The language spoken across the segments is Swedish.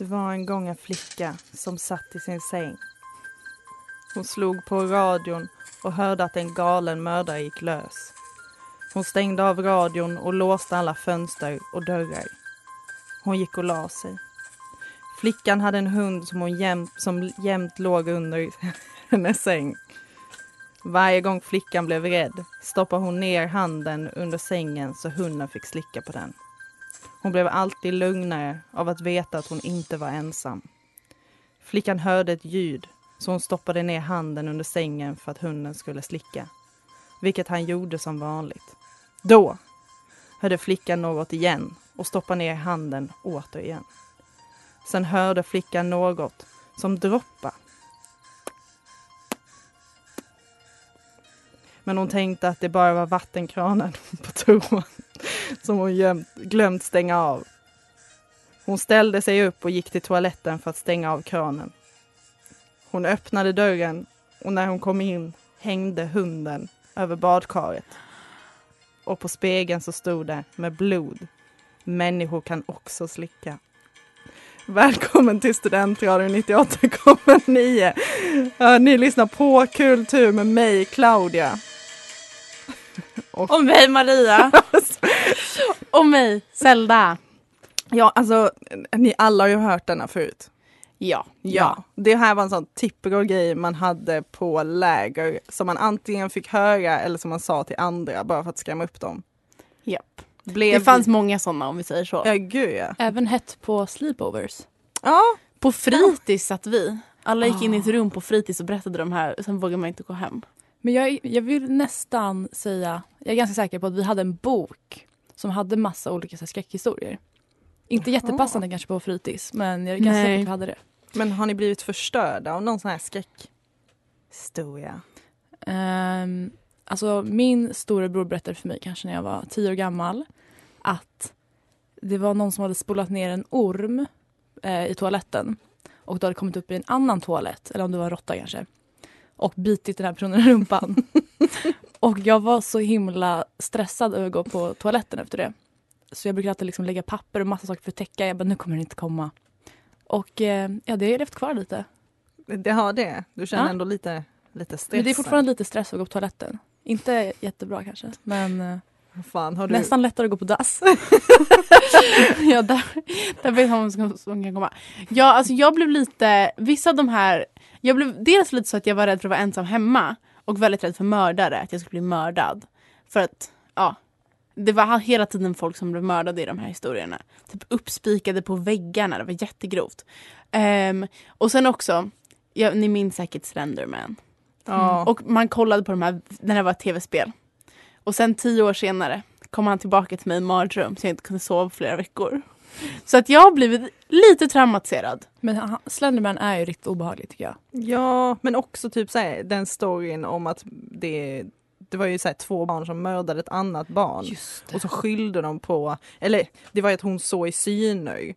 Det var en gång en flicka som satt i sin säng. Hon slog på radion och hörde att en galen mördare gick lös. Hon stängde av radion och låste alla fönster och dörrar. Hon gick och la sig. Flickan hade en hund som, hon jämt, som jämt låg under hennes säng. Varje gång flickan blev rädd stoppade hon ner handen under sängen så hunden fick slicka på den. Hon blev alltid lugnare av att veta att hon inte var ensam. Flickan hörde ett ljud så hon stoppade ner handen under sängen för att hunden skulle slicka. Vilket han gjorde som vanligt. Då hörde flickan något igen och stoppade ner handen återigen. Sen hörde flickan något som droppa. Men hon tänkte att det bara var vattenkranen på toan som hon gömt, glömt stänga av. Hon ställde sig upp och gick till toaletten för att stänga av kranen. Hon öppnade dörren och när hon kom in hängde hunden över badkaret. Och på spegeln så stod det med blod. Människor kan också slicka. Välkommen till Studentradion 98,9. Ni lyssnar på Kultur med mig, Claudia. Och, och mig Maria. och mig Zelda. Ja, alltså ni alla har ju hört denna förut. Ja. Ja. Det här var en sån typical grej man hade på läger som man antingen fick höra eller som man sa till andra bara för att skrämma upp dem. Japp. Blev... Det fanns många sådana om vi säger så. Ja, gud ja. Även hett på sleepovers. Ja. På fritids satt vi. Alla gick in i ett ah. rum på fritids och berättade de här, sen vågade man inte gå hem. Men jag, jag vill nästan säga, jag är ganska säker på att vi hade en bok som hade massa olika så här, skräckhistorier. Inte jättepassande kanske på fritids, men jag är ganska säker på att vi hade det. Men har ni blivit förstörda av någon sån här skräckhistoria? Um, alltså min storebror berättade för mig, kanske när jag var tio år gammal, att det var någon som hade spolat ner en orm eh, i toaletten och då hade kommit upp i en annan toalett, eller om det var en råtta kanske och bitit den här personen i rumpan. och jag var så himla stressad över att gå på toaletten efter det. Så jag brukade alltid liksom lägga papper och massa saker för att täcka. Jag bara, nu kommer den inte komma. Och eh, ja, det har levt kvar lite. Det har det? Du känner ja. ändå lite, lite stress? Men det är fortfarande lite stress att gå på toaletten. Inte jättebra kanske, men eh, Fan, du... Nästan lättare att gå på dass. ja, där, där vet man vad som kan komma. Ja, alltså jag blev lite, vissa av de här, jag blev dels lite så att jag var rädd för att vara ensam hemma och väldigt rädd för mördare, att jag skulle bli mördad. För att, ja, det var hela tiden folk som blev mördade i de här historierna. Typ uppspikade på väggarna, det var jättegrovt. Um, och sen också, ja, ni minns säkert Slenderman. Mm. Och man kollade på de här när det var ett tv-spel. Och sen tio år senare kom han tillbaka till mig i mardröm så jag inte kunde sova flera veckor. Så att jag har blivit lite traumatiserad. Men Slenderman är ju riktigt obehaglig tycker jag. Ja, men också typ såhär, den storyn om att det det var ju så två barn som mördade ett annat barn. Och så skyllde de på, eller det var ju att hon såg i syner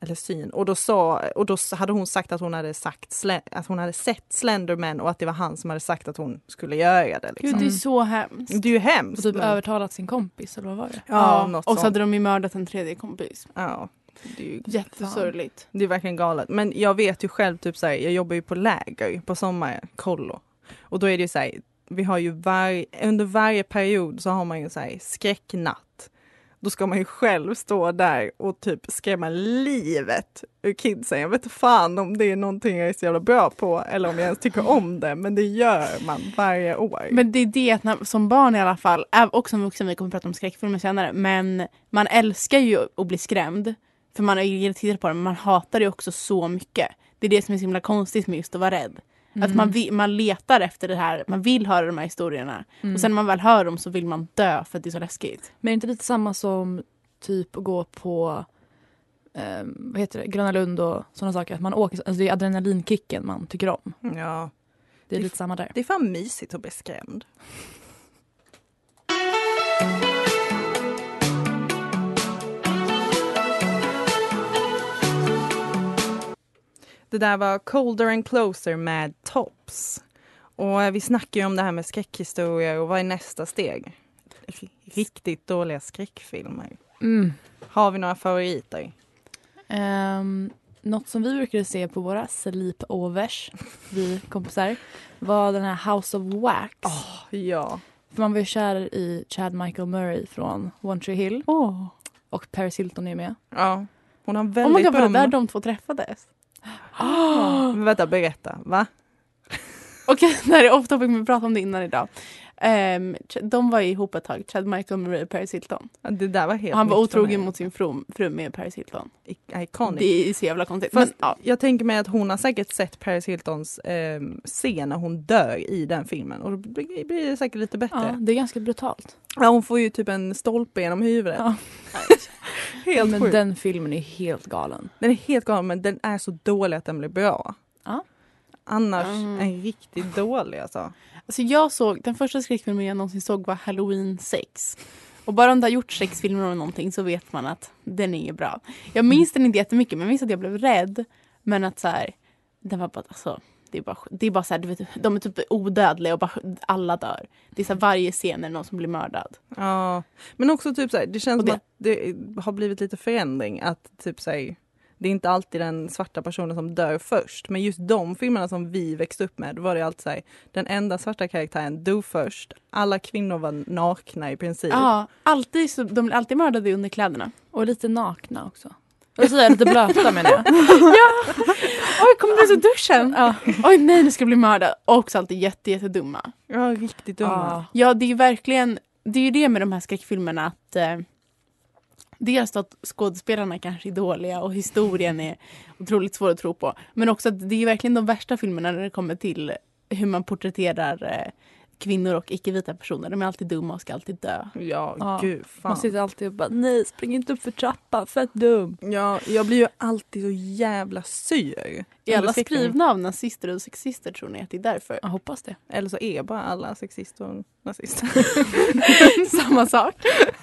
eller syn. Och då, sa, och då hade hon sagt att hon hade, sagt, att hon hade sett Slenderman och att det var han som hade sagt att hon skulle göra det. Liksom. Gud, det är så hemskt. Det är ju hemskt. Och typ men... övertalat sin kompis eller vad var det? Ja, ja. och så hade de ju mördat en tredje kompis. Ja. Det är ju jättesorgligt. Det är verkligen galet. Men jag vet ju själv, typ såhär, jag jobbar ju på läger på sommarkollo. Och då är det ju såhär, vi har ju var, under varje period så har man ju såhär skräcknatt då ska man ju själv stå där och typ skrämma livet ur kidsen. Jag vet inte fan om det är någonting jag är så jävla bra på eller om jag ens tycker om det, men det gör man varje år. Men det är det att när, som barn i alla fall, och som vuxen, vi kommer prata om skräckfilmer senare, men man älskar ju att bli skrämd. För man har ju tittat på det, men man hatar det också så mycket. Det är det som är så himla konstigt med just att vara rädd. Mm. Att man, vill, man letar efter det här, man vill höra de här historierna. Mm. Och sen när man väl hör dem så vill man dö för att det är så läskigt. Men är det inte lite samma som typ att gå på eh, vad heter det, Gröna Lund och sådana saker? Att man åker, alltså det är adrenalinkicken man tycker om. Ja. Det är det lite samma där. Det är fan mysigt att bli skrämd. Det där var Colder and Closer med Tops. Och vi snackar ju om det här med skräckhistorier och vad är nästa steg? Riktigt dåliga skräckfilmer. Mm. Har vi några favoriter? Um, något som vi brukade se på våra sleepovers, vi kompisar, var den här House of Wax. Ja. För man var ju kär i Chad Michael Murray från One Tree Hill Åh och Paris Hilton är med. ja. Hon har oh my väldigt god, var det där de två träffades? Men Vänta, berätta. Va? Okej, det här är off topic men vi pratade om det innan idag. Ehm, de var ihop ett tag, Chad Michael Murray och Paris Hilton. Det där var helt Och han var otrogen mot sin fru, fru med Paris Hilton. I- Iconic. Det är så jävla konstigt. Men, ja. jag tänker mig att hon har säkert sett Paris Hiltons eh, scen när hon dör i den filmen och då blir det säkert lite bättre. Ja, det är ganska brutalt. Ja, hon får ju typ en stolpe genom huvudet. Ja. Helt Men sjukt. Den... den filmen är helt galen. är helt galen men den är så dålig att den blir bra. Ja. Annars Mm. en riktigt dålig alltså. Alltså jag såg, den första skräckfilmen jag någonsin såg var Halloween 6. Och bara om du har gjort sex filmer om någonting så vet man att den är bra. Jag minns den inte jättemycket men jag minns att jag blev rädd. Men att så här, den var bara, alltså, det är bara, det är bara så här, du vet, de är typ odödliga och bara, alla dör. Det är så här, varje scen är någon som blir mördad. Ja. Men också typ såhär, det känns Och som att det har blivit lite förändring att typ såhär det är inte alltid den svarta personen som dör först. Men just de filmerna som vi växte upp med, då var det alltid såhär, den enda svarta karaktären dog först. Alla kvinnor var nakna i princip. Ja, alltid, så, de blir alltid mördade under kläderna. Och lite nakna också. Och så är lite blöta menar jag. Oj, kommer du ut ur duschen? Ja. Oj nej, nu ska jag bli mördad. Och också alltid jätte, jättedumma. Ja, riktigt dumma. Ja, det är ju verkligen, det är ju det med de här skräckfilmerna att eh, dels att skådespelarna kanske är dåliga och historien är otroligt svår att tro på. Men också att det är verkligen de värsta filmerna när det kommer till hur man porträtterar eh, kvinnor och icke-vita personer. De är alltid dumma och ska alltid dö. Ja, Ja. gud fan. Man sitter alltid och bara nej spring inte upp för trappan, fett dum. Ja, jag blir ju alltid så jävla sur. Är alla skrivna av nazister och sexister tror ni att det är därför? Jag hoppas det. Eller så är bara alla sexister och nazister. Samma sak.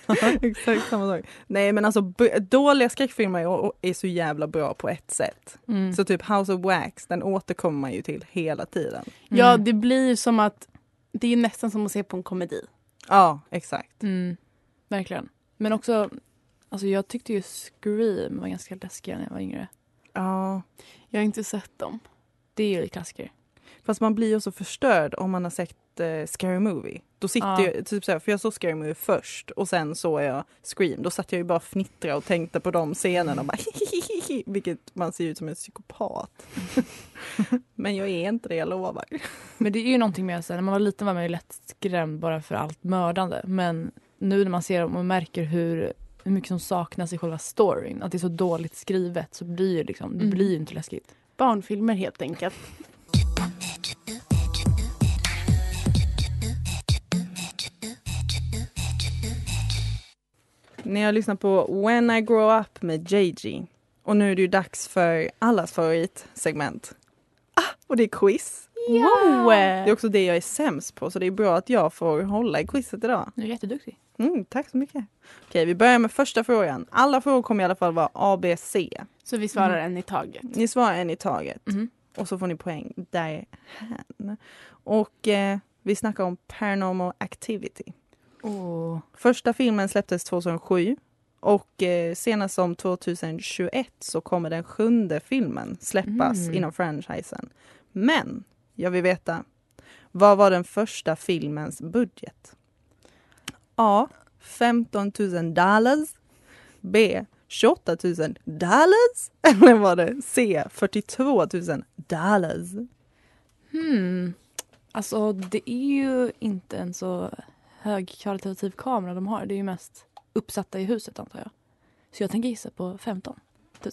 Exakt samma sak. Nej men alltså dåliga skräckfilmer är, är så jävla bra på ett sätt. Mm. Så typ House of Wax, den återkommer man ju till hela tiden. Ja, Mm. det blir ju som att det är nästan som att se på en komedi. Ja, exakt. Mm. Verkligen. Men också, alltså jag tyckte ju Scream var ganska läskiga när jag var yngre. Ja. Jag har inte sett dem. Det är ju klassiker. Fast man blir ju så förstörd om man har sett eh, Scary Movie. Då sitter Ja. jag, typ så här, för jag såg Scary Movie först och sen såg jag Scream. Då satt jag ju bara och fnittrade och tänkte på de scenerna och bara Vilket man ser ut som en psykopat. Men jag är inte det, jag lovar. Men det är ju någonting med, här, när man var liten var man ju lätt skrämd bara för allt mördande. Men nu när man ser dem och märker hur, hur mycket som saknas i själva storyn, att det är så dåligt skrivet, så blir det, liksom, det Mm. blir inte läskigt. Barnfilmer helt enkelt. Ni har lyssnat på When I Grow Up med JG. Och nu är det ju dags för allas favoritsegment. Ah, och det är quiz. Wow! Det är också det jag är sämst på så det är bra att jag får hålla i quizet idag. Du är jätteduktig. Mm, tack så mycket. Okej, vi börjar med första frågan. Alla frågor kommer i alla fall vara A, B, C. Så vi svarar en i taget. Ni svarar en i taget Mhm. och så får ni poäng därhän. Och eh, vi snackar om Paranormal Activity. Oh. Första filmen släpptes 2007 och eh, senast som 2021 så kommer den sjunde filmen släppas Mm. inom franchisen. Men jag vill veta, vad var den första filmens budget? A. 15 000 dollars. B. 28 000 dollars. Eller var det C. 42 000 dollars? Hmm. Alltså det är ju inte en så högkvalitativ kamera de har. Det är ju mest uppsatta i huset antar jag. Så jag tänker gissa på 15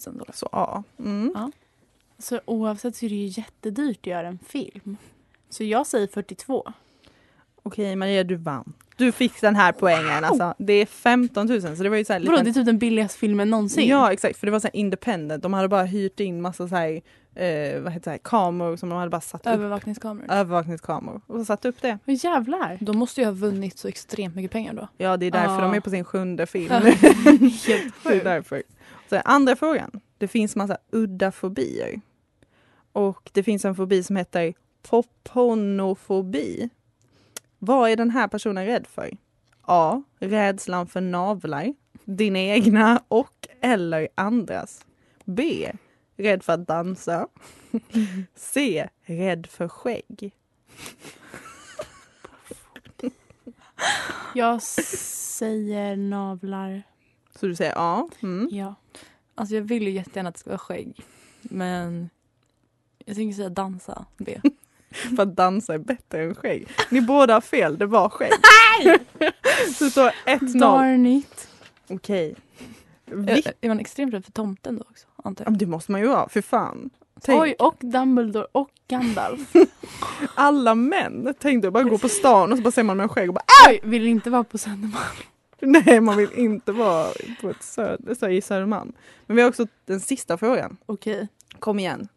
000 dollar. Så A. Mm. Ja. Så oavsett så är det ju jättedyrt att göra en film. Så jag säger 42. Okej Maria, du vann. Du fick den här poängen. Alltså, det är 15 000 så det var ju så här Vadå, liten... det är typ den billigaste filmen någonsin? Ja exakt, för det var så här independent. De hade bara hyrt in massa så här, eh, vad heter det, kameror som de hade bara satt upp. Övervakningskameror. Övervakningskameror. Och så satt upp det. Åh jävlar! De måste ju ha vunnit så extremt mycket pengar då. Ja det är därför Ah. de är på sin sjunde film. Helt det är därför. Så andra frågan. Det finns massa udda fobier. Och det finns en fobi som heter poponofobi. Vad är den här personen rädd för? A. Rädslan för navlar. Dina egna och eller andras. B. Rädd för att dansa. C. Rädd för skägg. Jag säger navlar. Så du säger ja. Mm. Ja. Alltså jag vill ju jättegärna att det ska vara skägg. Men jag tänker säga dansa. B. För att dansa är bättre än skägg. Ni båda har fel, det var skägg. Så det står 1-0. Darn it. Okej. Är, Vi- är man extremt rädd för tomten då också? Antar jag. Det måste man ju vara, för fan. Tänk, Oj, och Dumbledore och Gandalf. alla män. Tänk dig bara gå på stan och så bara ser man med skägg och bara Oj, vill inte vara på Södermalm. nej man vill inte vara på ett söd, så i Södermalm. Men vi har också den sista frågan. Okej. Kom igen.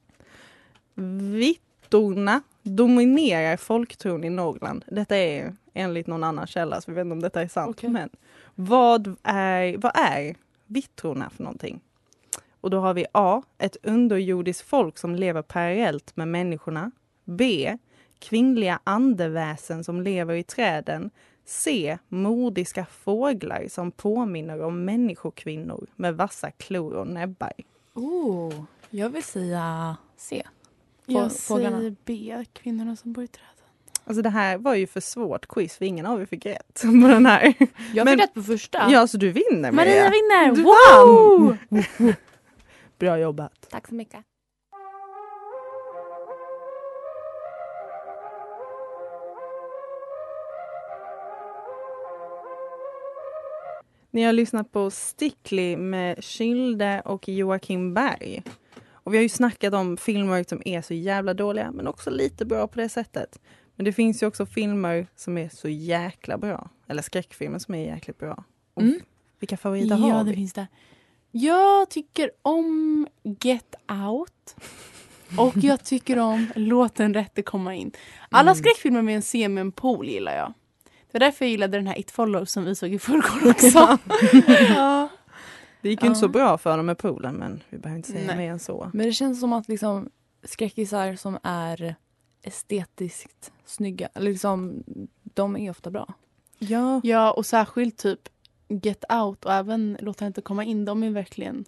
Vittorna dominerar folktron i Norrland. Detta är enligt någon annan källa så vi vet inte om detta är sant. Okej. Men vad är, vad är vittrorna för någonting? Och då har vi A. Ett underjordiskt folk som lever parallellt med människorna. B. Kvinnliga andeväsen som lever i träden. C. Mordiska fåglar som påminner om människokvinnor med vassa klor och näbbar. Oh, jag vill säga C. Jag fåglarna. säger B, kvinnorna som bor i träden. Alltså det här var ju för svårt quiz för ingen av er fick rätt på den här. Jag fick rätt på första. Ja, så du vinner Maria Maria. vinner! Du Wow! Bra jobbat. Tack så mycket. Ni har lyssnat på Stickly med Skylde och Joakim Berg. Och vi har ju snackat om filmer som är så jävla dåliga men också lite bra på det sättet. Men det finns ju också filmer som är så jäkla bra. Eller skräckfilmer som är jäkligt bra. Och Mm. Vilka favoriter har Ja, det vi? finns det. Jag tycker om Get Out. Och jag tycker om Låt den rätte komma in. Alla Mm. skräckfilmer med en scen med en pool gillar jag. Det var därför jag gillade den här It Follows som vi såg i förrgår också. ja. Det gick ju inte Ja. så bra för dem med poolen men vi behöver inte säga Nej. mer än så. Men det känns som att liksom skräckisar som är estetiskt snygga, liksom, de är ofta bra. Ja, ja, och särskilt typ Get Out och även Låt den inte komma in. De är verkligen,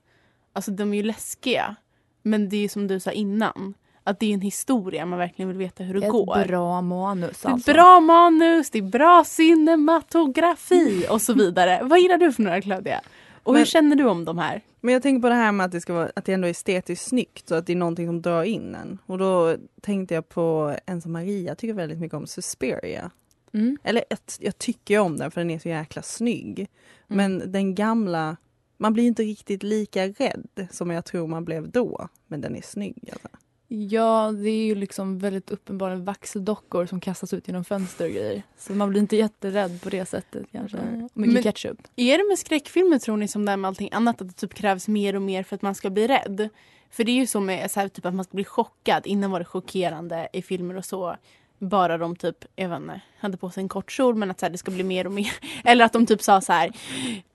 alltså de är ju läskiga. Men det är som du sa innan, att det är en historia man verkligen vill veta hur det Ett går. bra manus Det är alltså. bra manus, det är bra cinematografi och så vidare. Vad gillar du för några Claudia? Och hur Men- känner du om de här? Men jag tänker på det här med att det ska vara att det ändå är estetiskt snyggt och att det är någonting som drar in en. Och då tänkte jag på en som Maria tycker väldigt mycket om, Suspiria. Mm. Eller jag, jag tycker om den för den är så jäkla snygg. Mm. Men den gamla, man blir inte riktigt lika rädd som jag tror man blev då. Men den är snygg. Alltså. Ja, det är ju liksom väldigt uppenbara vaxdockor som kastas ut genom fönster och grejer. Så man blir inte jätterädd på det sättet kanske. Mm. Mycket Men- ketchup. Är det med skräckfilmer tror ni som det är med allting annat att det typ krävs mer och mer för att man ska bli rädd? För det är ju så med så här, typ att man ska bli chockad. Innan var det chockerande i filmer och så. Bara de typ, jag vet inte, hade på sig en kort kjol men att så här, det ska bli mer och mer. Eller att de typ sa så här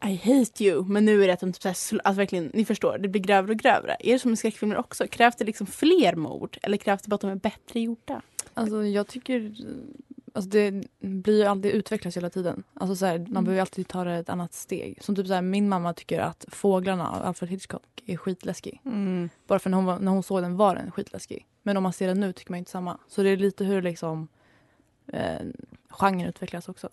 I hate you. Men nu är det att de typ så här, alltså verkligen, ni förstår, det blir grövre och grövre. Är det som med skräckfilmer också? Krävs det liksom fler mord? Eller krävs det bara att de är bättre gjorda? Alltså jag tycker, alltså det blir ju alltid utvecklas hela tiden. Alltså så här, man Mm. behöver alltid ta det ett annat steg. Som typ så här, min mamma tycker att Fåglarna av Alfred Hitchcock är skitläskig. Mm. Bara för när hon, när hon såg den var den skitläskig. Men om man ser den nu tycker man inte samma. Så det är lite hur liksom eh, genren utvecklas också.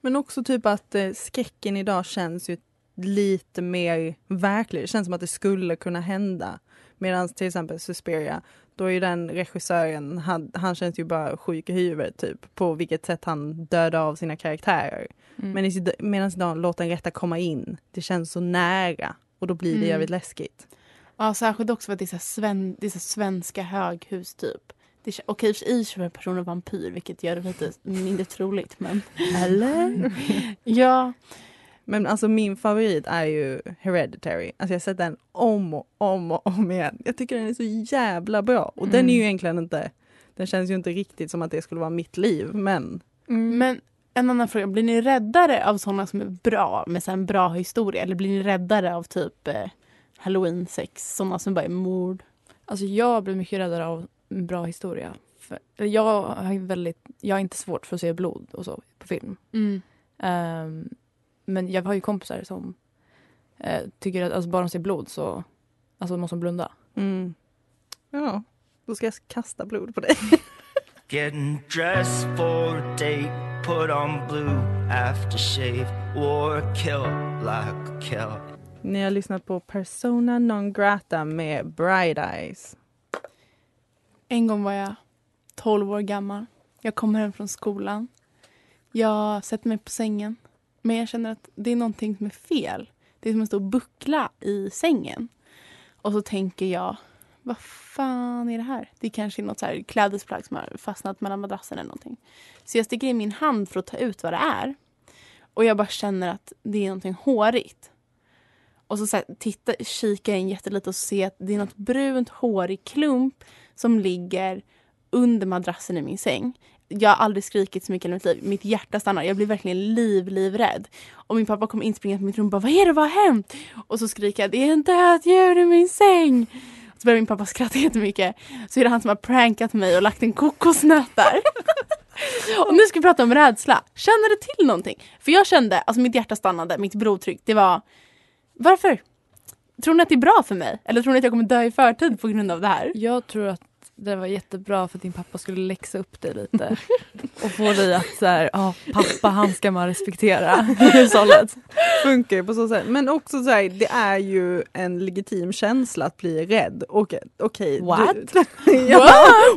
Men också typ att eh, skräcken idag känns ju lite mer verklig. Det känns som att det skulle kunna hända. Medan till exempel Suspiria, då är ju den regissören, han, han känns ju bara sjuk i huvudet typ. På vilket sätt han dödar av sina karaktärer. Mm. Men medan idag, låt den rätta komma in. Det känns så nära. Och då blir det Mm. jävligt läskigt. Ja, särskilt också för att det är, så sven, det är så svenska höghus typ. Okej, i och för sig är en person en vampyr vilket gör det lite mindre troligt. Men Eller? ja, Men alltså min favorit är ju Hereditary. Alltså jag har sett den om och om och om igen. Jag tycker den är så jävla bra. Och den är ju Mm. egentligen inte, den känns ju inte riktigt som att det skulle vara mitt liv. Men Mm. men en annan fråga. Blir ni räddare av sådana som är bra med så en bra historia? Eller blir ni räddare av typ eh, Halloween sex, sådana som bara är mord? Alltså jag blir mycket räddare av en bra historia. För, jag, har ju väldigt, jag har inte svårt för att se blod och så på film. Mm. Ehm, men jag har ju kompisar som eh, tycker att alltså, bara de ser blod så alltså, måste de blunda. mm. Ja, då ska jag kasta blod på dig. Getting dressed for a date, put on blue aftershave, wore a kilt like a kilt. Ni har lyssnat på Persona non grata med Bright Eyes. En gång var jag 12 år gammal. Jag kommer hem från skolan. Jag sätter mig på sängen. Men jag känner att det är någonting som är fel. Det är som en stor buckla i sängen. Och så tänker jag, vad fan är det här? Det kanske är något så här klädesplagg som har fastnat mellan madrassen eller någonting. Så jag sticker in min hand för att ta ut vad det är. Och jag bara känner att det är någonting hårigt. Och så, så här, titta, kikar jag in jättelite och ser att det är något brunt hårig klump som ligger under madrassen i min säng. Jag har aldrig skrikit så mycket i mitt liv. Mitt hjärta stannar. Jag blir verkligen liv, livrädd. Och min pappa kom inspringande på mitt rum och bara Vad är det? Vad har hänt? Och så skriker jag Det är en död djur i min säng. Så börjar min pappa skratta jättemycket. Så är det han som har prankat mig och lagt en kokosnöt där. och nu ska vi prata om rädsla. Känner du till någonting? För jag kände, alltså mitt hjärta stannade, mitt blodtryck, det var Varför? Tror ni att det är bra för mig? Eller tror ni att jag kommer dö i förtid på grund av det här? Jag tror att det var jättebra för att din pappa skulle läxa upp dig lite. och få dig att så här, ja pappa han ska man respektera i hushållet. Funkar ju på så sätt. Men också så här, det är ju en legitim känsla att bli rädd. Okej. What? Du, ja,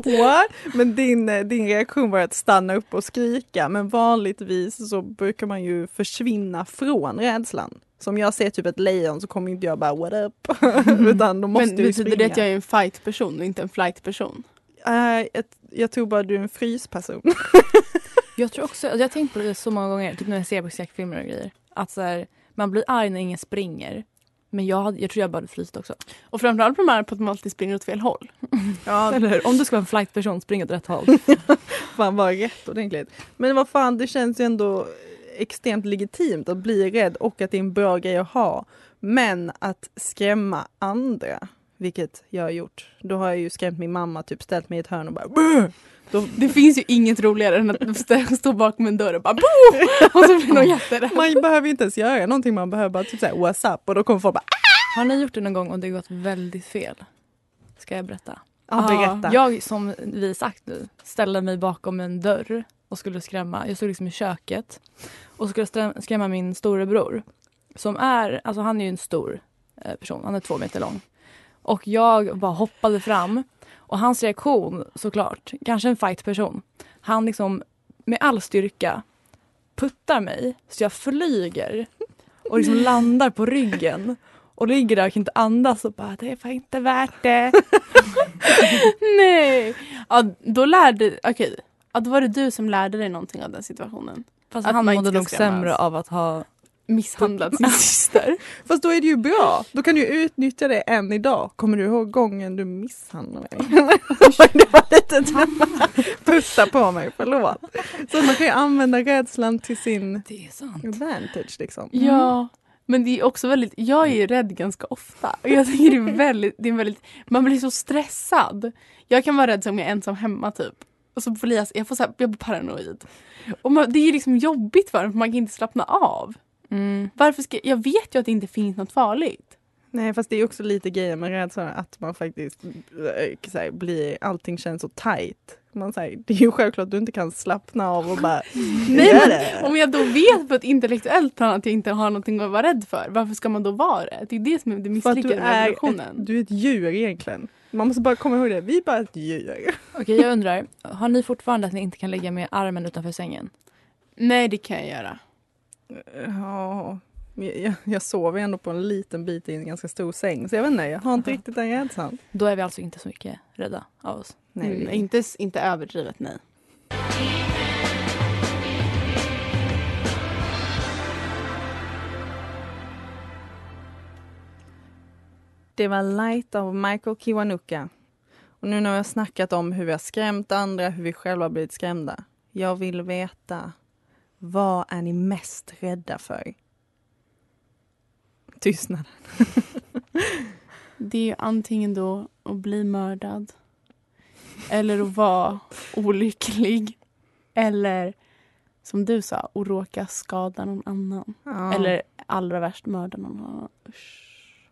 what? Men din, din reaktion var att stanna upp och skrika. Men vanligtvis så brukar man ju försvinna från rädslan. Så om jag ser typ ett lejon så kommer inte jag bara what up. Utan då måste Men betyder springa. det att jag är en fight-person och inte en flight-person? Äh, jag, jag tror bara du är en frysperson. Jag tror också, jag har tänkt på det så många gånger, typ när jag ser på skräckfilmer och grejer. Att så här, man blir arg när ingen springer. Men jag, jag tror jag bara hade fryst också. Och framförallt på de här på att man alltid springer åt fel håll. ja, Eller hur? Om du ska vara en flightperson, spring åt rätt håll. fan var rätt ordentligt. Men vad fan, det känns ju ändå extremt legitimt att bli rädd och att det är en bra grej att ha. Men att skrämma andra, vilket jag har gjort. Då har jag ju skrämt min mamma, typ ställt mig i ett hörn och bara "Bäh!" då, Det finns ju inget roligare än att st- stå bakom en dörr och bara Boo! Och så blir någon jätterädd. Man behöver inte ens göra någonting, man behöver bara typ säga what's up och då kommer folk bara Har ni gjort det någon gång och det gått väldigt fel? Ska jag berätta? ah, berätta. Jag, som vi sagt nu, ställde mig bakom en dörr och skulle skrämma. Jag stod liksom i köket och skulle skrämma min storebror. Som är, alltså han är ju en stor eh, person, han är två meter lång. Och jag bara hoppade fram och hans reaktion såklart, kanske en fight-person. Han liksom med all styrka puttar mig så jag flyger och liksom landar på ryggen och ligger där och kan inte andas och bara det var inte värt det. Nej! Ja, då lärde, okej. Ja, då var det du som lärde dig någonting av den situationen. Fast Att han mådde nog sämre av att ha Misshandlat sin syster. Fast då är det ju bra. Då kan du utnyttja det än idag. Kommer du ihåg gången du misshandlade mig? det var lite putta på mig, förlåt. Så man kan ju använda rädslan till sin advantage liksom. Ja. Men det är också väldigt, jag är ju rädd ganska ofta. Och jag tycker det är väldigt, det är väldigt, man blir så stressad. Jag kan vara rädd som jag är ensam hemma typ. Och så blir jag, jag får så här, jag blir paranoid. Och man, det är liksom jobbigt för en för man kan inte slappna av. Mm. Varför ska, jag vet ju att det inte finns något farligt. Nej fast det är också lite grejen med rädslan att man faktiskt äh, så här, blir, allting känns så tight. Man säger, det är ju självklart att du inte kan slappna av och bara Nej, men. Om jag då vet på ett intellektuellt plan att jag inte har någonting att vara rädd för, varför ska man då vara det? Det är det som är det misslyckade med är, evolutionen. ett, du är ett djur egentligen. Man måste bara komma ihåg det, vi är bara ett djur. Okej, jag undrar, har ni fortfarande att ni inte kan lägga med armen utanför sängen? Nej, det kan jag göra. Ja, jag, jag- sover ändå på en liten bit i en ganska stor säng. Så jag vet inte, jag har inte riktigt den rädslan. Då är vi alltså inte så mycket rädda av oss. Nej, Mm, vi- inte, inte överdrivet, nej. Det var Light av Michael Kiwanuka. Och nu när vi har snackat om hur vi har skrämt andra, hur vi själva har blivit skrämda. Jag vill veta, vad är ni mest rädda för? Tystnad. Det är ju antingen då att bli mördad eller att vara olycklig eller som du sa, att råka skada någon annan. Ja. Eller allra värst mörda någon annan. Usch.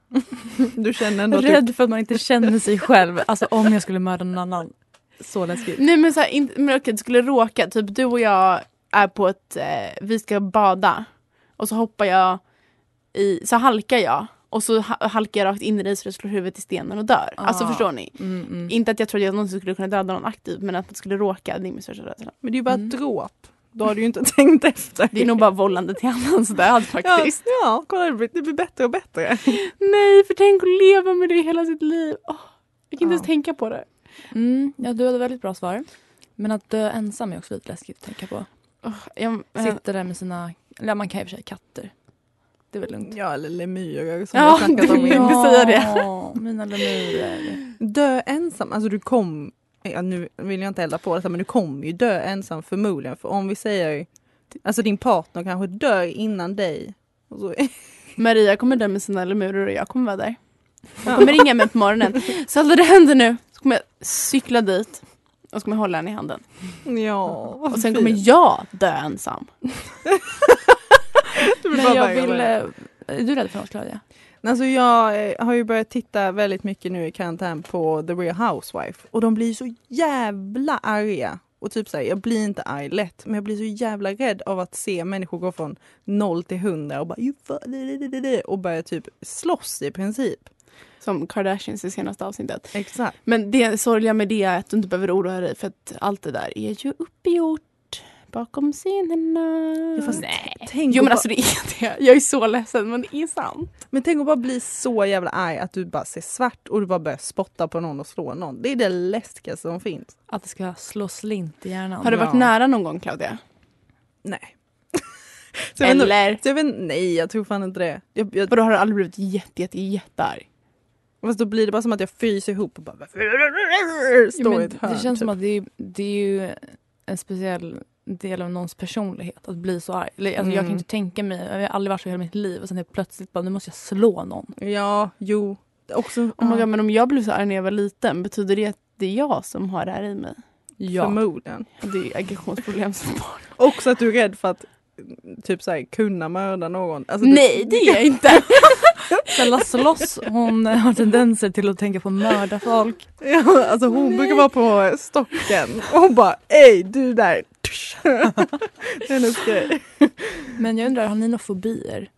Du känner ändå typ... Rädd för att man inte känner sig själv. Alltså om jag skulle mörda någon annan. Så läskigt. Nej men, så här, inte, men okej, det skulle råka, typ du och jag är på ett, eh, vi ska bada och så hoppar jag i, så halkar jag och så ha- halkar jag rakt in i dig så det slår huvudet i stenen och dör. Alltså Ah. förstår ni? Mm, mm. Inte att jag trodde att jag någonsin skulle kunna döda någon aktivt men att det skulle råka, det är min största rädsla. Men det är ju bara Mm. ett dråp. Då har du ju inte tänkt efter. Det är nog bara vållande till annans död ja, faktiskt. ja, kolla det blir, det blir bättre och bättre. Nej för tänk att leva med det hela sitt liv. Åh, jag kan inte Ja. ens tänka på det. Mm, ja, du hade väldigt bra svar. Men att dö ensam är också lite läskigt att tänka på. Åh, jag, eh, Sitta där med sina, eller ja, man kan ju i och för sig katter. Det är väl lugnt. Ja, eller lemurer som Ja, har snackat om det-. Ja. säga det. Mina lemurer. Dö ensam, alltså du kom, ja, nu vill jag inte elda på detta men du kommer ju dö ensam förmodligen. För om vi säger, alltså din partner kanske dör innan dig. Maria kommer dö med sina lemurer och jag kommer vara där. Hon kommer ringa mig på morgonen. Så det händer nu. Så kommer jag cykla dit. Och så kommer jag hålla henne i handen. ja, Och sen kommer jag dö ensam. Men jag vill... eh, Är du rädd för något Claudia? Alltså jag eh, har ju börjat titta väldigt mycket nu i karantän på The Real Housewife och de blir så jävla arga. Och typ såhär, jag blir inte arg lätt men jag blir så jävla rädd av att se människor gå från 0 till 100 och bara och börja typ slåss i princip. Som Kardashians i senaste avsnittet. Exakt. Men det sorgliga med det är att du inte behöver oroa dig för att allt det där är ju uppgjort bakom scenerna. Ja, fast Nej. Tänk Jo men bara- alltså det är det. Jag är så ledsen men det är sant. Men tänk att bara bli så jävla arg att du bara ser svart och du bara börjar spotta på någon och slå någon. Det är det läskigaste som finns. Att det ska slå slint i hjärnan. Har du varit Ja. nära någon gång Claudia? Nej. så jag vet, Eller? så jag vet, nej, jag tror fan inte det. Jag, jag, Och då har du aldrig blivit jätte, jätte, jättearg? fast då blir det bara som att jag fryser ihop och bara Ja, står men i ett hörn. det känns typ. som att det är, det är ju en speciell del av någons personlighet att bli så arg. Alltså, Jag kan Mm. inte tänka mig, jag har aldrig varit så i hela mitt liv och sen helt plötsligt bara nu måste jag slå någon. Ja, jo. Också, Oh ja, God, men om jag blev så arg när jag var liten, betyder det att det är jag som har det här i mig? Förmodligen. Och Det är aggressionsproblem som barn. Också att du är rädd för att typ så här, kunna mörda någon. Alltså, Nej, det är jag inte! Stella Sloss hon har tendenser till att tänka på att mörda folk. Ja, alltså hon brukar vara på stocken och hon bara ej du där. det är hennes grej. Men jag undrar, har ni några fobier?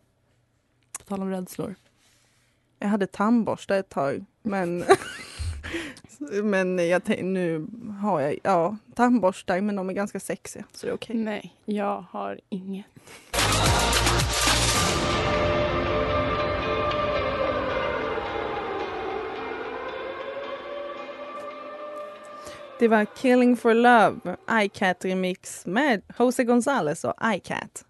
På tal om rädslor. Jag hade tandborste ett tag men men jag nu har jag ja, tandborstar men de är ganska sexiga så det är okej. Nej, jag har inget. Det var Killing for Love, iCat remix med Jose Gonzalez och iCat.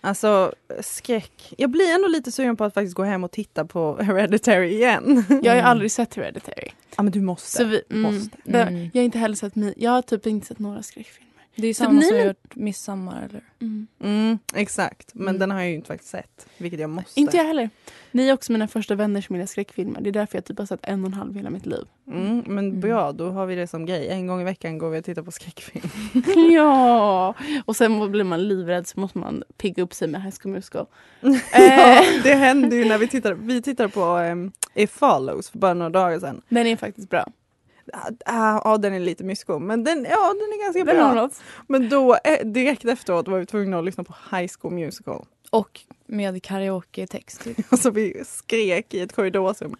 Alltså skräck. Jag blir ändå lite sugen på att faktiskt gå hem och titta på Hereditary igen. Jag har ju aldrig sett Hereditary. ja men du måste. Vi, mm, måste. Mm. Jag har inte heller sett, jag har typ inte sett några skräckfilmer. Det är Typ samma ni som men- gjort Midsommar eller? Mm. Mm, exakt, men Mm. den har jag ju inte faktiskt sett. Vilket jag måste. Inte jag heller. Ni är också mina första vänner som gillar skräckfilmer. Det är därför jag typ har sett en och en halv hela mitt liv. Mm, men Mm. bra, då har vi det som grej. En gång i veckan går vi och tittar på skräckfilm. ja! Och sen blir man livrädd så måste man pigga upp sig med High School Musical. ja, Eh. det hände ju när vi tittade, vi tittade på um, It Follows för bara några dagar sedan. Den är faktiskt bra. Ah, Ja, den är lite mysko, men den, ja, den är ganska Den bra. Men då, eh, direkt efteråt var vi tvungna att lyssna på High School Musical. Och med karaoke-text. Typ. Och så vi skrek i ett korridorsrum.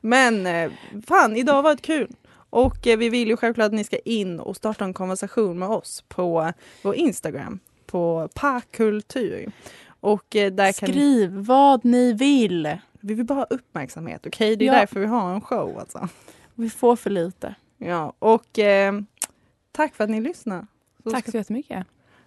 Men eh, fan, idag var det kul. Och eh, vi vill ju självklart att ni ska in och starta en konversation med oss på vår Instagram, på parkultur. Och där kan Skriv vad ni vill. vi vill bara ha uppmärksamhet, okej? Det är Ja. därför vi har en show alltså. Vi får för lite. Ja, och eh, tack för att ni lyssnar. Så Tack ska, så jättemycket.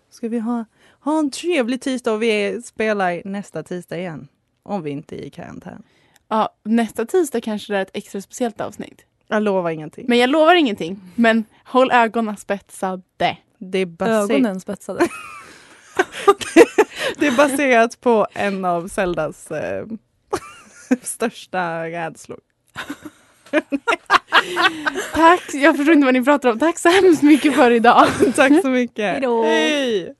ska vi ha, ha en trevlig tisdag och vi spelar nästa tisdag igen. Om vi inte är i karantän. Ja, nästa tisdag kanske det är ett extra speciellt avsnitt. Jag lovar ingenting. Men jag lovar ingenting. Men håll ögonen spetsade. det, är baser- Ögonen spetsade. det är baserat på en av Zeldas eh, största rädslor. Tack, jag förstår inte vad ni pratar om. Tack så hemskt mycket för idag. Tack så mycket. Hejdå. Hej!